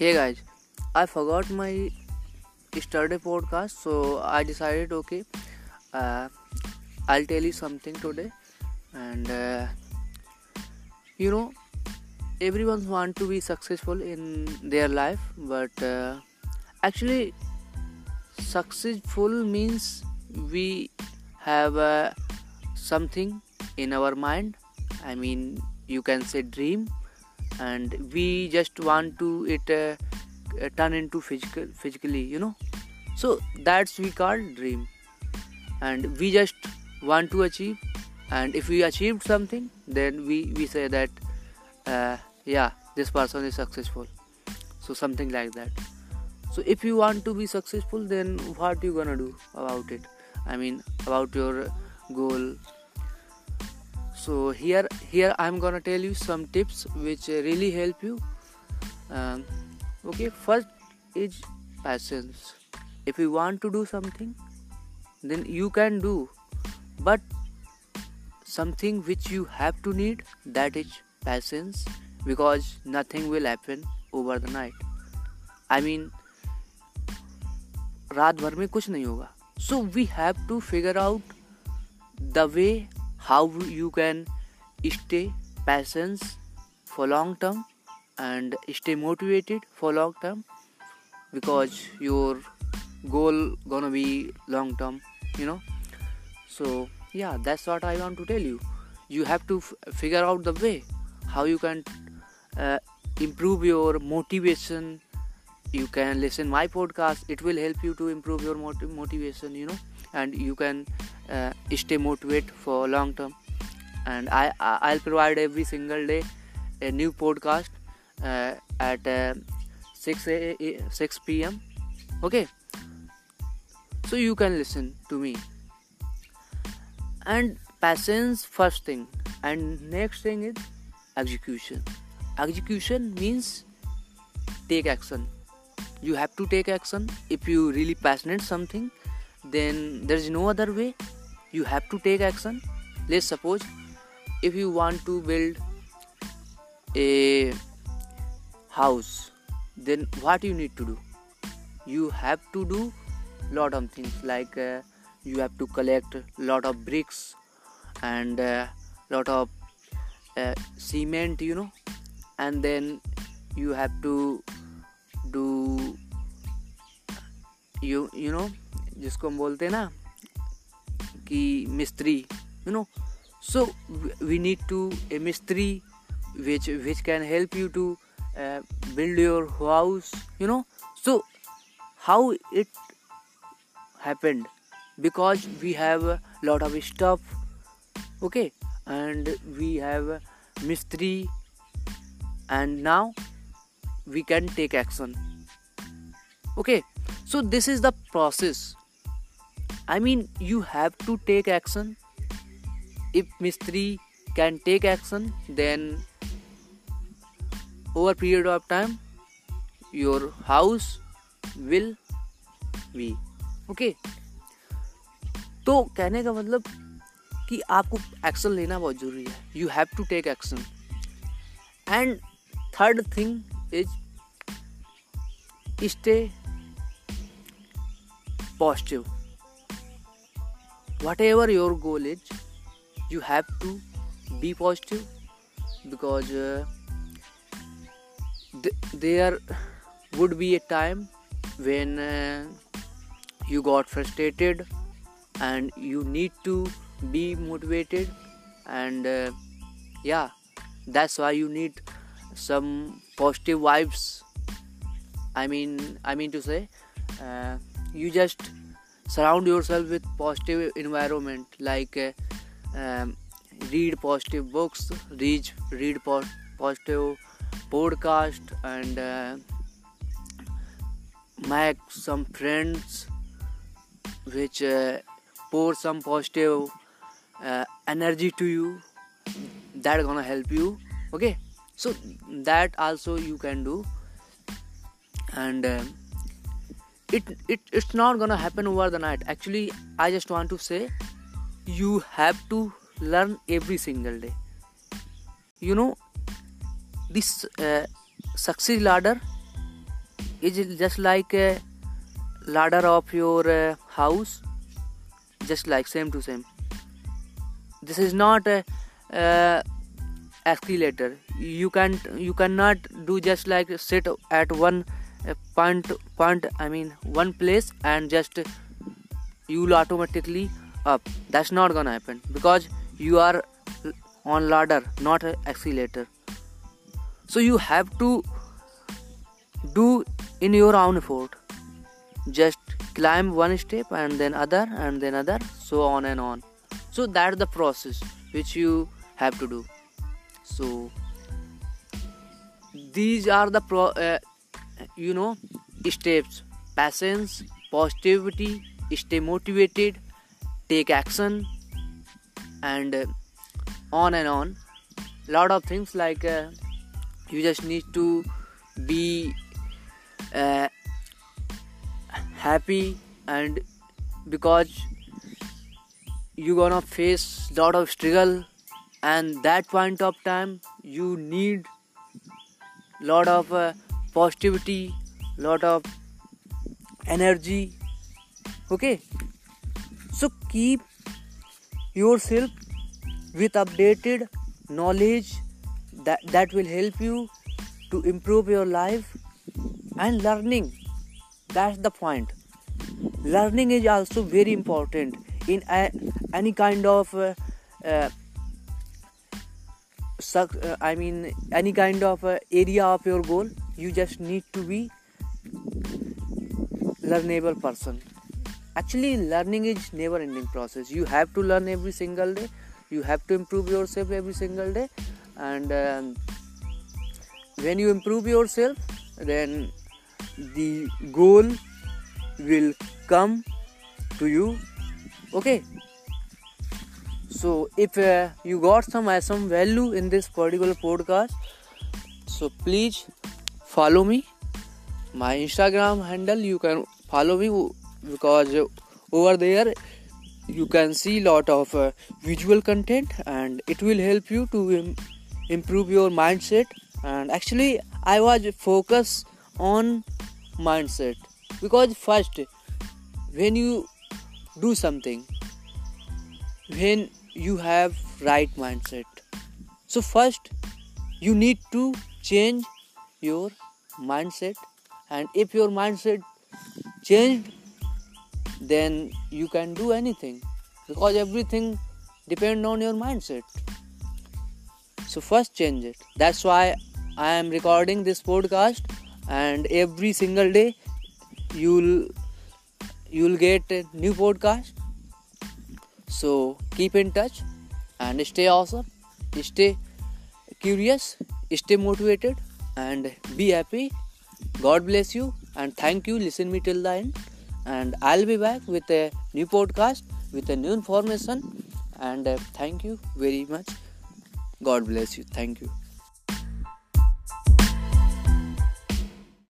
Hey guys, I forgot my yesterday podcast, so I decided okay, uh, I'll tell you something today. And uh, you know, everyone want to be successful in their life, but uh, actually, successful means we have uh, something in our mind. I mean, you can say dream and we just want to it uh, uh, turn into physical physically you know. So that's we call dream. And we just want to achieve. And if we achieved something then we we say that uh, yeah this person is successful. So something like that. So if you want to be successful then what you gonna do about it? I mean about your goal so here here i'm gonna tell you some tips which really help you um, okay first is patience if you want to do something then you can do but something which you have to need that is patience because nothing will happen over the night i mean रात भर में कुछ नहीं होगा so we have to figure out the way how you can stay patient for long term and stay motivated for long term because your goal gonna be long term you know. So yeah that's what i want to tell you. You have to f- figure out the way how you can uh, improve your motivation. You can listen my podcast. It will help you to improve your motiv- motivation you know and you can uh, stay motivated for long term. And i i'll provide every single day a new podcast uh, at uh, 6 a, a, 6 pm okay? So you can listen to me. And patience first thing. And next thing is execution. Execution means take action. You have to take action. If you really passionate something then there is no other way you have to take action let's suppose if you want to build a house then what you need to do you have to do lot of things like uh, you have to collect lot of bricks and uh, lot of uh, cement you know and then you have to do you you know जिसको हम बोलते हैं ना ki mystery you know. So we need to a mystery which which can help you to uh, build your house you know. So how it happened? Because we have a lot of stuff okay? And we have mystery and now we can take action okay? So this is the process. I mean, you have to take action. If Mistri can take action, then over period of time, your house will be okay. तो कहने का मतलब कि आपको action लेना बहुत ज़रूरी है you have to take action and third thing is stay positive whatever your goal is you have to be positive because uh, th- there would be a time when uh, you got frustrated and you need to be motivated and uh, yeah that's why you need some positive vibes. I mean i mean to say uh, you just surround yourself with positive environment like uh, um, read positive books read read po- positive podcast and uh, make some friends which uh, pour some positive uh, energy to you. That gonna help you okay? So that also you can do. And um, it, it it's not gonna happen over the night. Actually i just want to say you have to learn every single day. You know this uh, success ladder is just like a ladder of your uh, house. Just like same to same. This is not a uh, escalator you can you cannot do just like sit at one uh, point point i mean one place and just you will automatically up. That's not gonna happen because you are on ladder not accelerator. So you have to do in your own effort. Just climb one step and then other and then other so on and on. So that's the process which you have to do. So these are the pro uh, you know steps patience positivity stay motivated take action and uh, on and on. Lot of things like uh, you just need to be uh, happy and because you gonna face lot of struggle and that point of time you need lot of uh, positivity lot of energy okay? So keep yourself with updated knowledge that that will help you to improve your life and learning. That's the point. Learning is also very important in a, any kind of uh, uh, uh, i mean any kind of uh, area of your goal you just need to be learnable person. Actually learning is never ending process. You have to learn every single day. You have to improve yourself every single day. And um, when you improve yourself then the goal will come to you. Okay? So if uh, you got some uh, some value in this particular podcast so please follow me. My instagram handle you can follow me because over there you can see lot of uh, visual content and it will help you to Im- improve your mindset. And actually i was focused on mindset because first when you do something when you have right mindset so first you need to change your mindset. And if your mindset changed then you can do anything. Because everything depend on your mindset. So first change it. That's why i am recording this podcast. And every single day you'll you'll get a new podcast. So keep in touch and stay awesome. Stay curious. Stay motivated and be happy. God bless you and thank you. Listen me till the end. And I'll be back with a new podcast with a new information. And uh, thank you very much. God bless you. Thank you